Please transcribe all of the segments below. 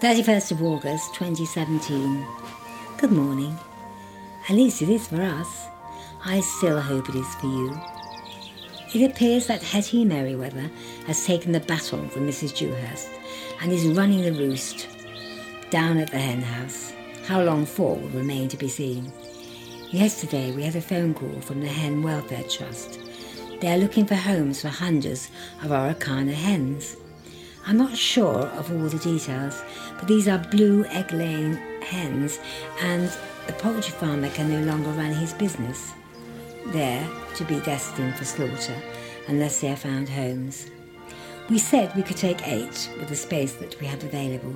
31st of August 2017. Good morning. At least it is for us. I still hope it is for you. It appears that Hetty Merriweather has taken the baton from Mrs. Dewhurst and is running the roost down at the hen house. How long for will remain to be seen. Yesterday we had a phone call from the Hen Welfare Trust. They are looking for homes for hundreds of Araucana hens. I'm not sure of all the details, but these are blue egg laying hens, and the poultry farmer can no longer run his business there to be destined for slaughter unless they are found homes. We said we could take eight with the space that we have available.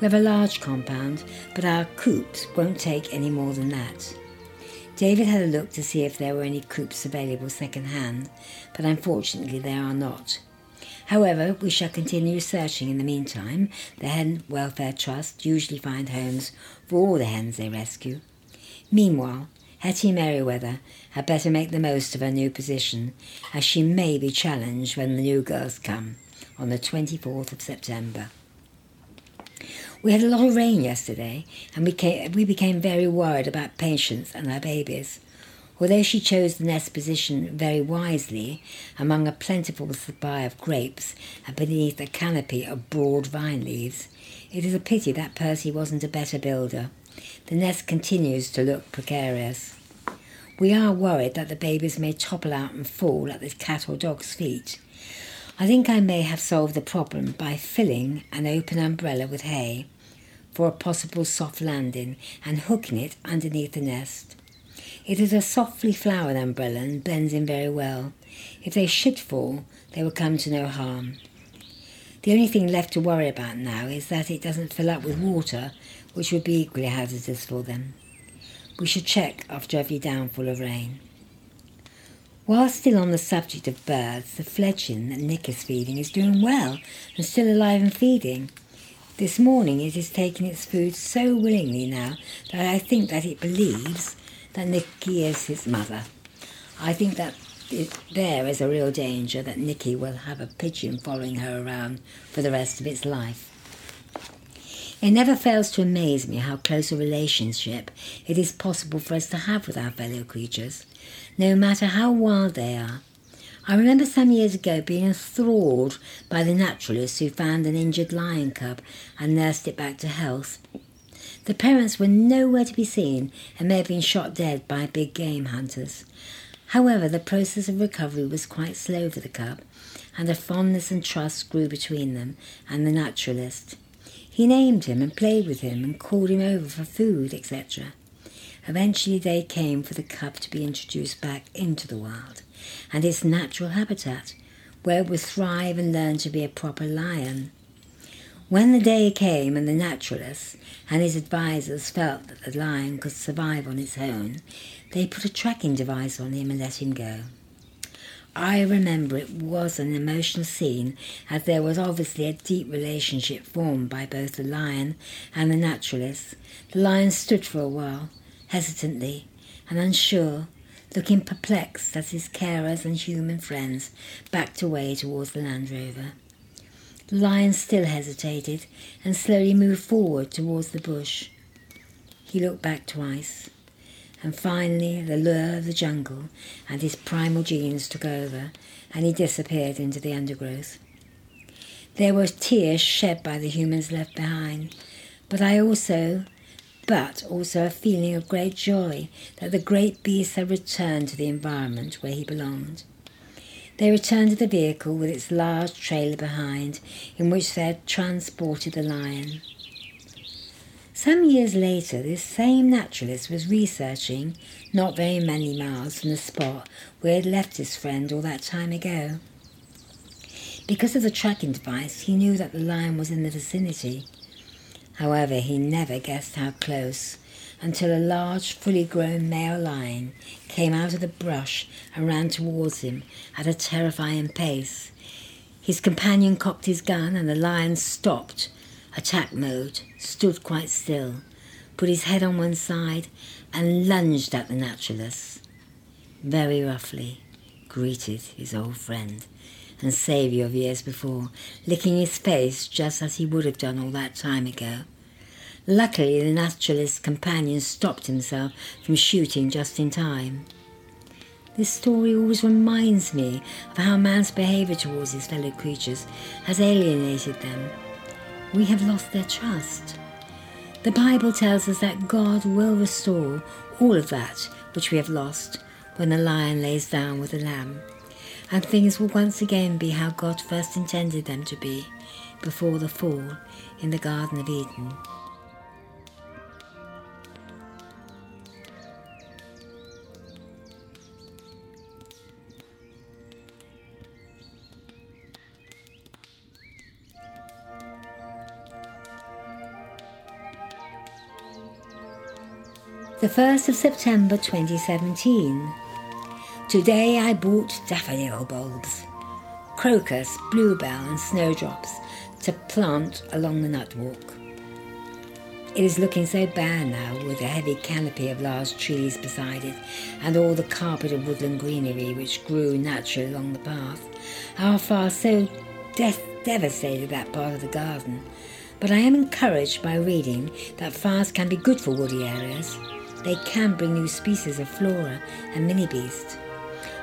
We have a large compound, but our coops won't take any more than that. David had a look to see if there were any coops available second hand, but unfortunately there are not. However, we shall continue searching in the meantime. The Hen Welfare Trust usually find homes for all the hens they rescue. Meanwhile, Hetty Merriweather had better make the most of her new position, as she may be challenged when the new girls come on the 24th of September. We had a lot of rain yesterday, and we, came, we became very worried about Patience and our babies. Although she chose the nest position very wisely among a plentiful supply of grapes and beneath a canopy of broad vine leaves, it is a pity that Percy wasn't a better builder. The nest continues to look precarious. We are worried that the babies may topple out and fall at the cat or dog's feet. I think I may have solved the problem by filling an open umbrella with hay for a possible soft landing and hooking it underneath the nest. It is a softly flowered umbrella and blends in very well. If they should fall, they will come to no harm. The only thing left to worry about now is that it doesn't fill up with water, which would be equally hazardous for them. We should check after every downfall of rain. While still on the subject of birds, the fledgling that Nick is feeding is doing well and still alive and feeding. This morning it is taking its food so willingly now that I think that it believes that Nicky is his mother. I think that it, there is a real danger that Nikki will have a pigeon following her around for the rest of its life. It never fails to amaze me how close a relationship it is possible for us to have with our fellow creatures, no matter how wild they are. I remember some years ago being enthralled by the naturalists who found an injured lion cub and nursed it back to health. The parents were nowhere to be seen and may have been shot dead by big game hunters. However, the process of recovery was quite slow for the cub, and a fondness and trust grew between them and the naturalist. He named him and played with him and called him over for food, etc. Eventually, they came for the cub to be introduced back into the wild and its natural habitat, where it would thrive and learn to be a proper lion. When the day came and the naturalist and his advisers felt that the lion could survive on its own, they put a tracking device on him and let him go. I remember it was an emotional scene as there was obviously a deep relationship formed by both the lion and the naturalist. The lion stood for a while, hesitantly and unsure, looking perplexed as his carers and human friends backed away towards the Land Rover. The lion still hesitated and slowly moved forward towards the bush. He looked back twice, and finally the lure of the jungle and his primal genes took over, and he disappeared into the undergrowth. There were tears shed by the humans left behind, but I also but also a feeling of great joy that the great beast had returned to the environment where he belonged. They returned to the vehicle with its large trailer behind, in which they had transported the lion. Some years later, this same naturalist was researching, not very many miles from the spot where he had left his friend all that time ago. Because of the tracking device, he knew that the lion was in the vicinity. However, he never guessed how close, until a large, fully grown male lion came out of the brush and ran towards him at a terrifying pace. His companion cocked his gun, and the lion stopped, attack mode, stood quite still, put his head on one side, and lunged at the naturalist. Very roughly, greeted his old friend, and saviour of years before, licking his face just as he would have done all that time ago. Luckily, the naturalist's companion stopped himself from shooting just in time. This story always reminds me of how man's behaviour towards his fellow creatures has alienated them. We have lost their trust. The Bible tells us that God will restore all of that which we have lost when the lion lays down with the lamb, and things will once again be how God first intended them to be before the fall in the Garden of Eden. The 1st of September 2017. Today I bought daffodil bulbs, crocus, bluebell, and snowdrops to plant along the nut walk. It is looking so bare now with a heavy canopy of large trees beside it and all the carpet of woodland greenery which grew naturally along the path. Our far so devastated that part of the garden. But I am encouraged by reading that fires can be good for woody areas. They can bring new species of flora and mini beasts.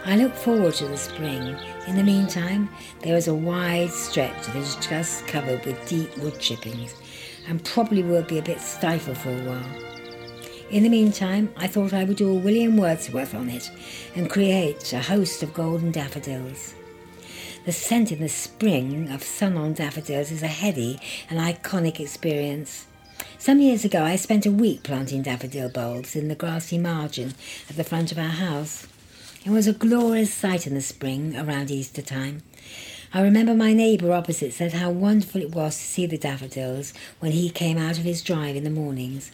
I look forward to the spring. In the meantime, there is a wide stretch that is just covered with deep wood chippings and probably will be a bit stifled for a while. In the meantime, I thought I would do a William Wordsworth on it and create a host of golden daffodils. The scent in the spring of sun on daffodils is a heady and iconic experience. Some years ago, I spent a week planting daffodil bulbs in the grassy margin at the front of our house. It was a glorious sight in the spring around Easter time. I remember my neighbour opposite said how wonderful it was to see the daffodils when he came out of his drive in the mornings.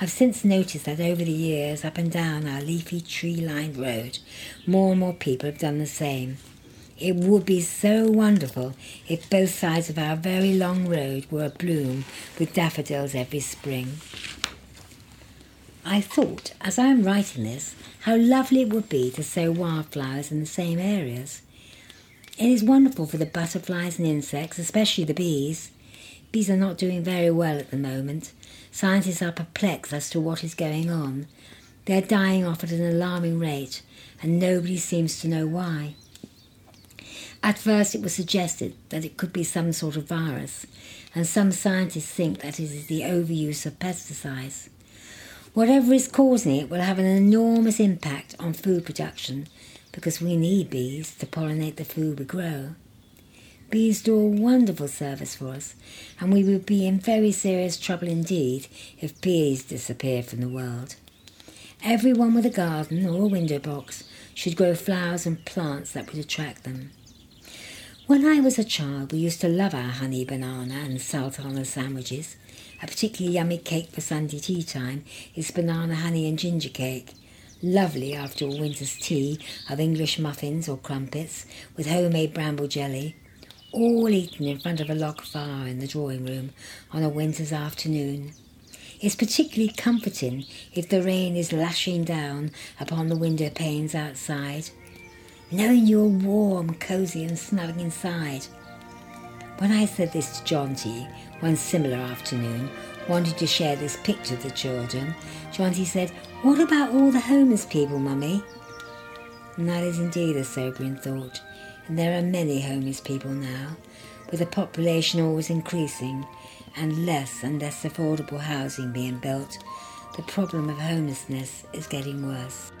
I've since noticed that over the years, up and down our leafy tree lined road, more and more people have done the same. It would be so wonderful if both sides of our very long road were abloom with daffodils every spring. I thought, as I am writing this, how lovely it would be to sow wildflowers in the same areas. It is wonderful for the butterflies and insects, especially the bees. Bees are not doing very well at the moment. Scientists are perplexed as to what is going on. They are dying off at an alarming rate, and nobody seems to know why. At first, it was suggested that it could be some sort of virus, and some scientists think that it is the overuse of pesticides. Whatever is causing it will have an enormous impact on food production because we need bees to pollinate the food we grow. Bees do a wonderful service for us, and we would be in very serious trouble indeed if bees disappeared from the world. Everyone with a garden or a window box should grow flowers and plants that would attract them. When I was a child, we used to love our honey banana and sultana sandwiches, a particularly yummy cake for Sunday tea time is banana honey and ginger cake. Lovely after a winter's tea of English muffins or crumpets with homemade bramble jelly, all eaten in front of a log fire in the drawing room on a winter's afternoon. It's particularly comforting if the rain is lashing down upon the window panes outside, knowing you're warm, cosy, and snug inside. When I said this to Jonty one similar afternoon, wanted to share this picture with the children, Jonty said, What about all the homeless people, Mummy? And that is indeed a sobering thought, and there are many homeless people now, with the population always increasing and less and less affordable housing being built. The problem of homelessness is getting worse.